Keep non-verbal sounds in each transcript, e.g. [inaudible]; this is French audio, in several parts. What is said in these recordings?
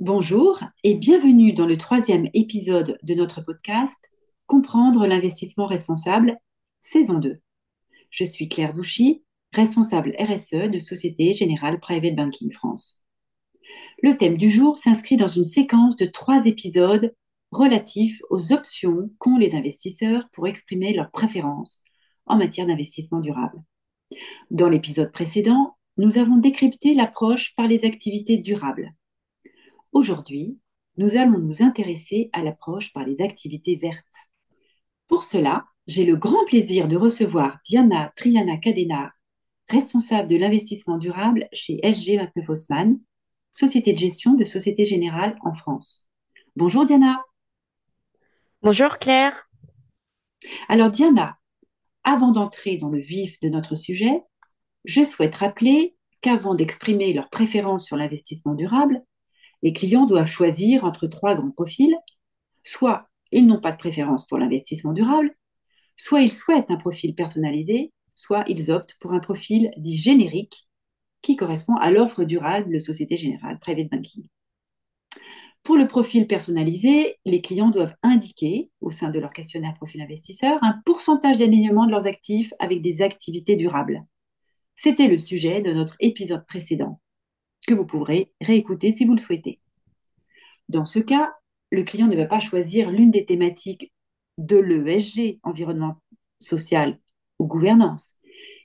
Bonjour et bienvenue dans le troisième épisode de notre podcast Comprendre l'investissement responsable, saison 2. Je suis Claire Douchy, responsable RSE de Société Générale Private Banking France. Le thème du jour s'inscrit dans une séquence de trois épisodes relatifs aux options qu'ont les investisseurs pour exprimer leurs préférences en matière d'investissement durable. Dans l'épisode précédent, nous avons décrypté l'approche par les activités durables Aujourd'hui, nous allons nous intéresser à l'approche par les activités vertes. Pour cela, j'ai le grand plaisir de recevoir Diana Triana Cadena, responsable de l'investissement durable chez SG 29 Haussmann, société de gestion de Société Générale en France. Bonjour Diana. Bonjour Claire. Alors Diana, avant d'entrer dans le vif de notre sujet, je souhaite rappeler qu'avant d'exprimer leurs préférences sur l'investissement durable, les clients doivent choisir entre trois grands profils. Soit ils n'ont pas de préférence pour l'investissement durable, soit ils souhaitent un profil personnalisé, soit ils optent pour un profil dit générique qui correspond à l'offre durable de Société Générale Private Banking. Pour le profil personnalisé, les clients doivent indiquer, au sein de leur questionnaire profil investisseur, un pourcentage d'alignement de leurs actifs avec des activités durables. C'était le sujet de notre épisode précédent que vous pourrez réécouter si vous le souhaitez. Dans ce cas, le client ne va pas choisir l'une des thématiques de l'ESG, environnement social ou gouvernance.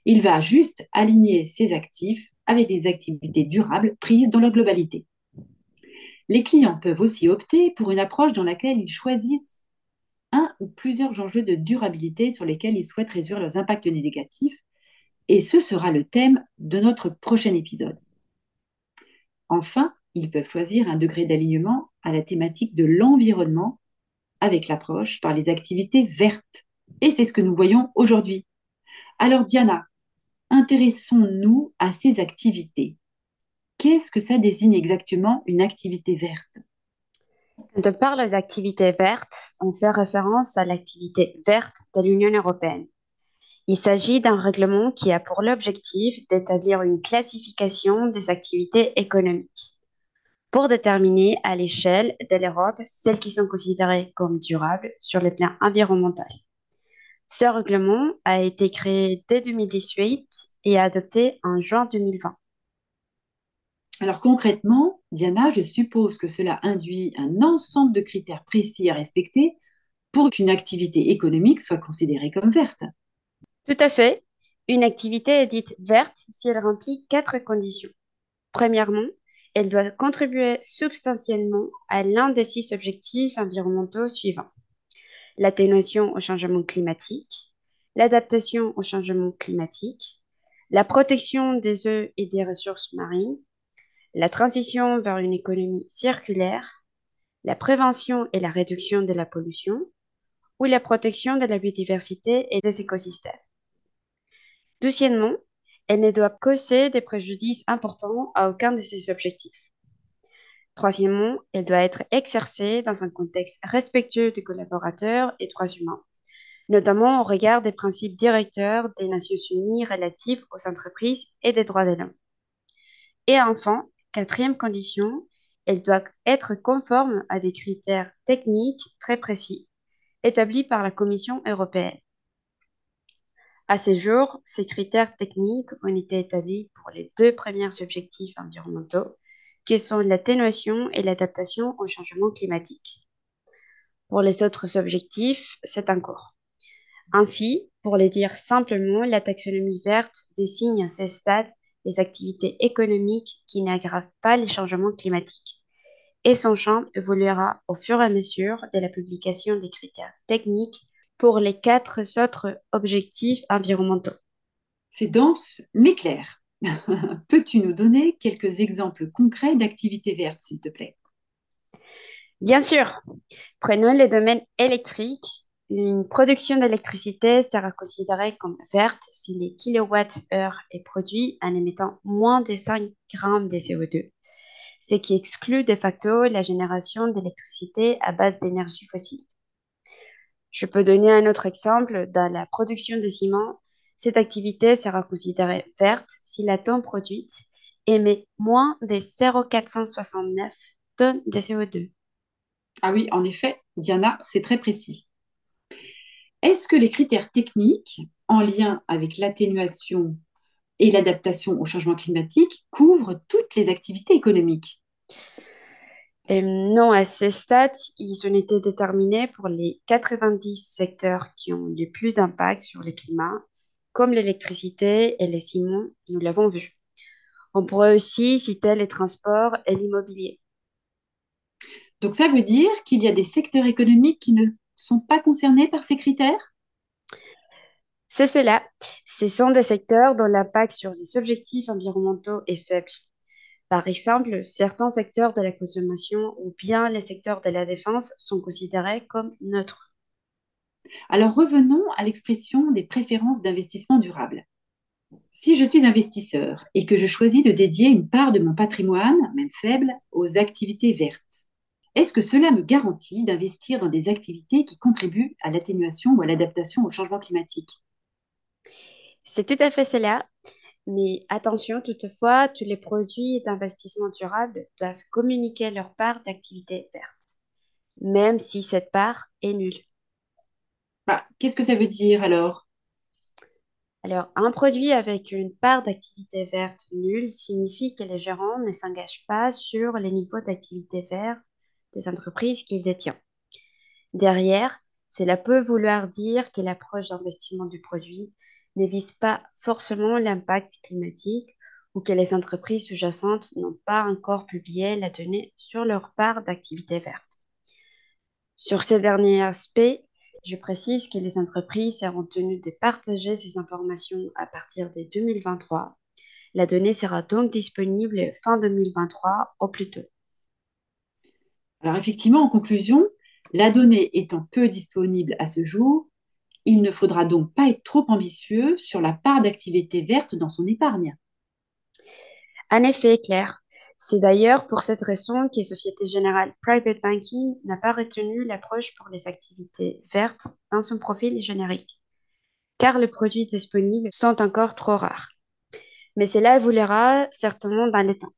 Il va juste aligner ses actifs avec des activités durables prises dans leur globalité. Les clients peuvent aussi opter pour une approche dans laquelle ils choisissent un ou plusieurs enjeux de durabilité sur lesquels ils souhaitent réduire leurs impacts négatifs. Et ce sera le thème de notre prochain épisode. Enfin, ils peuvent choisir un degré d'alignement à la thématique de l'environnement avec l'approche par les activités vertes. Et c'est ce que nous voyons aujourd'hui. Alors Diana, intéressons-nous à ces activités. Qu'est-ce que ça désigne exactement une activité verte? Quand on parle d'activité verte, on fait référence à l'activité verte de l'Union européenne. Il s'agit d'un règlement qui a pour l'objectif d'établir une classification des activités économiques pour déterminer à l'échelle de l'Europe celles qui sont considérées comme durables sur le plan environnemental. Ce règlement a été créé dès 2018 et adopté en juin 2020. Alors concrètement, Diana, je suppose que cela induit un ensemble de critères précis à respecter pour qu'une activité économique soit considérée comme verte. Tout à fait. Une activité est dite verte si elle remplit quatre conditions. Premièrement, elle doit contribuer substantiellement à l'un des six objectifs environnementaux suivants. L'atténuation au changement climatique, l'adaptation au changement climatique, la protection des eaux et des ressources marines, la transition vers une économie circulaire, la prévention et la réduction de la pollution, ou la protection de la biodiversité et des écosystèmes. Deuxièmement, elle ne doit causer des préjudices importants à aucun de ses objectifs. Troisièmement, elle doit être exercée dans un contexte respectueux des collaborateurs et droits humains, notamment au regard des principes directeurs des Nations Unies relatifs aux entreprises et des droits de l'homme. Et enfin, quatrième condition, elle doit être conforme à des critères techniques très précis établis par la Commission européenne. À ce jour, ces critères techniques ont été établis pour les deux premiers objectifs environnementaux, qui sont l'atténuation et l'adaptation au changement climatique. Pour les autres objectifs, c'est en cours. Ainsi, pour les dire simplement, la taxonomie verte désigne à ces stades les activités économiques qui n'aggravent pas les changements climatiques. Et son champ évoluera au fur et à mesure de la publication des critères techniques pour les quatre autres objectifs environnementaux. C'est dense mais clair. [laughs] Peux-tu nous donner quelques exemples concrets d'activités vertes, s'il te plaît? Bien sûr. Prenons le domaine électrique. Une production d'électricité sera considérée comme verte si les kilowatts-heure est produit en émettant moins de 5 grammes de CO2, ce qui exclut de facto la génération d'électricité à base d'énergie fossile. Je peux donner un autre exemple. Dans la production de ciment, cette activité sera considérée verte si la tonne produite émet moins de 0,469 tonnes de CO2. Ah oui, en effet, Diana, c'est très précis. Est-ce que les critères techniques en lien avec l'atténuation et l'adaptation au changement climatique couvrent toutes les activités économiques? Et non, à ce stade, ils ont été déterminés pour les 90 secteurs qui ont le plus d'impact sur le climat, comme l'électricité et les ciments, nous l'avons vu. On pourrait aussi citer les transports et l'immobilier. Donc ça veut dire qu'il y a des secteurs économiques qui ne sont pas concernés par ces critères? C'est cela. Ce sont des secteurs dont l'impact sur les objectifs environnementaux est faible. Par exemple, certains secteurs de la consommation ou bien les secteurs de la défense sont considérés comme neutres. Alors revenons à l'expression des préférences d'investissement durable. Si je suis investisseur et que je choisis de dédier une part de mon patrimoine, même faible, aux activités vertes, est-ce que cela me garantit d'investir dans des activités qui contribuent à l'atténuation ou à l'adaptation au changement climatique? C'est tout à fait cela. Mais attention, toutefois, tous les produits d'investissement durable doivent communiquer leur part d'activité verte, même si cette part est nulle. bah, Qu'est-ce que ça veut dire alors? Alors, un produit avec une part d'activité verte nulle signifie que les gérants ne s'engagent pas sur les niveaux d'activité verte des entreprises qu'il détient. Derrière, cela peut vouloir dire que l'approche d'investissement du produit ne vise pas forcément l'impact climatique ou que les entreprises sous-jacentes n'ont pas encore publié la donnée sur leur part d'activité verte. Sur ces derniers aspects, je précise que les entreprises seront tenues de partager ces informations à partir de 2023. La donnée sera donc disponible fin 2023 au plus tôt. Alors effectivement, en conclusion, la donnée étant peu disponible à ce jour, il ne faudra donc pas être trop ambitieux sur la part d'activité verte dans son épargne. En effet, Claire. C'est d'ailleurs pour cette raison que Société Générale Private Banking n'a pas retenu l'approche pour les activités vertes dans son profil générique, car les produits disponibles sont encore trop rares. Mais cela évoluera certainement dans les temps.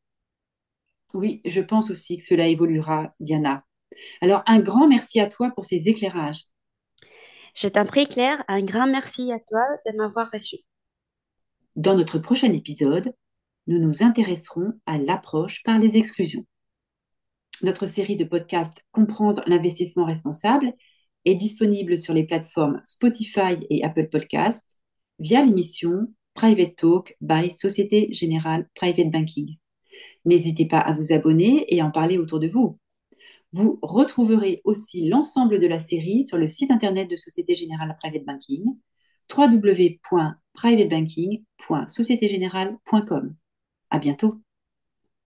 Oui, je pense aussi que cela évoluera, Diana. Alors, un grand merci à toi pour ces éclairages. Je t'en prie, Claire, un grand merci à toi de m'avoir reçu. Dans notre prochain épisode, nous nous intéresserons à l'approche par les exclusions. Notre série de podcasts Comprendre l'investissement responsable est disponible sur les plateformes Spotify et Apple Podcasts via l'émission Private Talk by Société Générale Private Banking. N'hésitez pas à vous abonner et en parler autour de vous. Vous retrouverez aussi l'ensemble de la série sur le site internet de Société Générale Private Banking, www.privatebanking.sociétégénérale.com. À bientôt.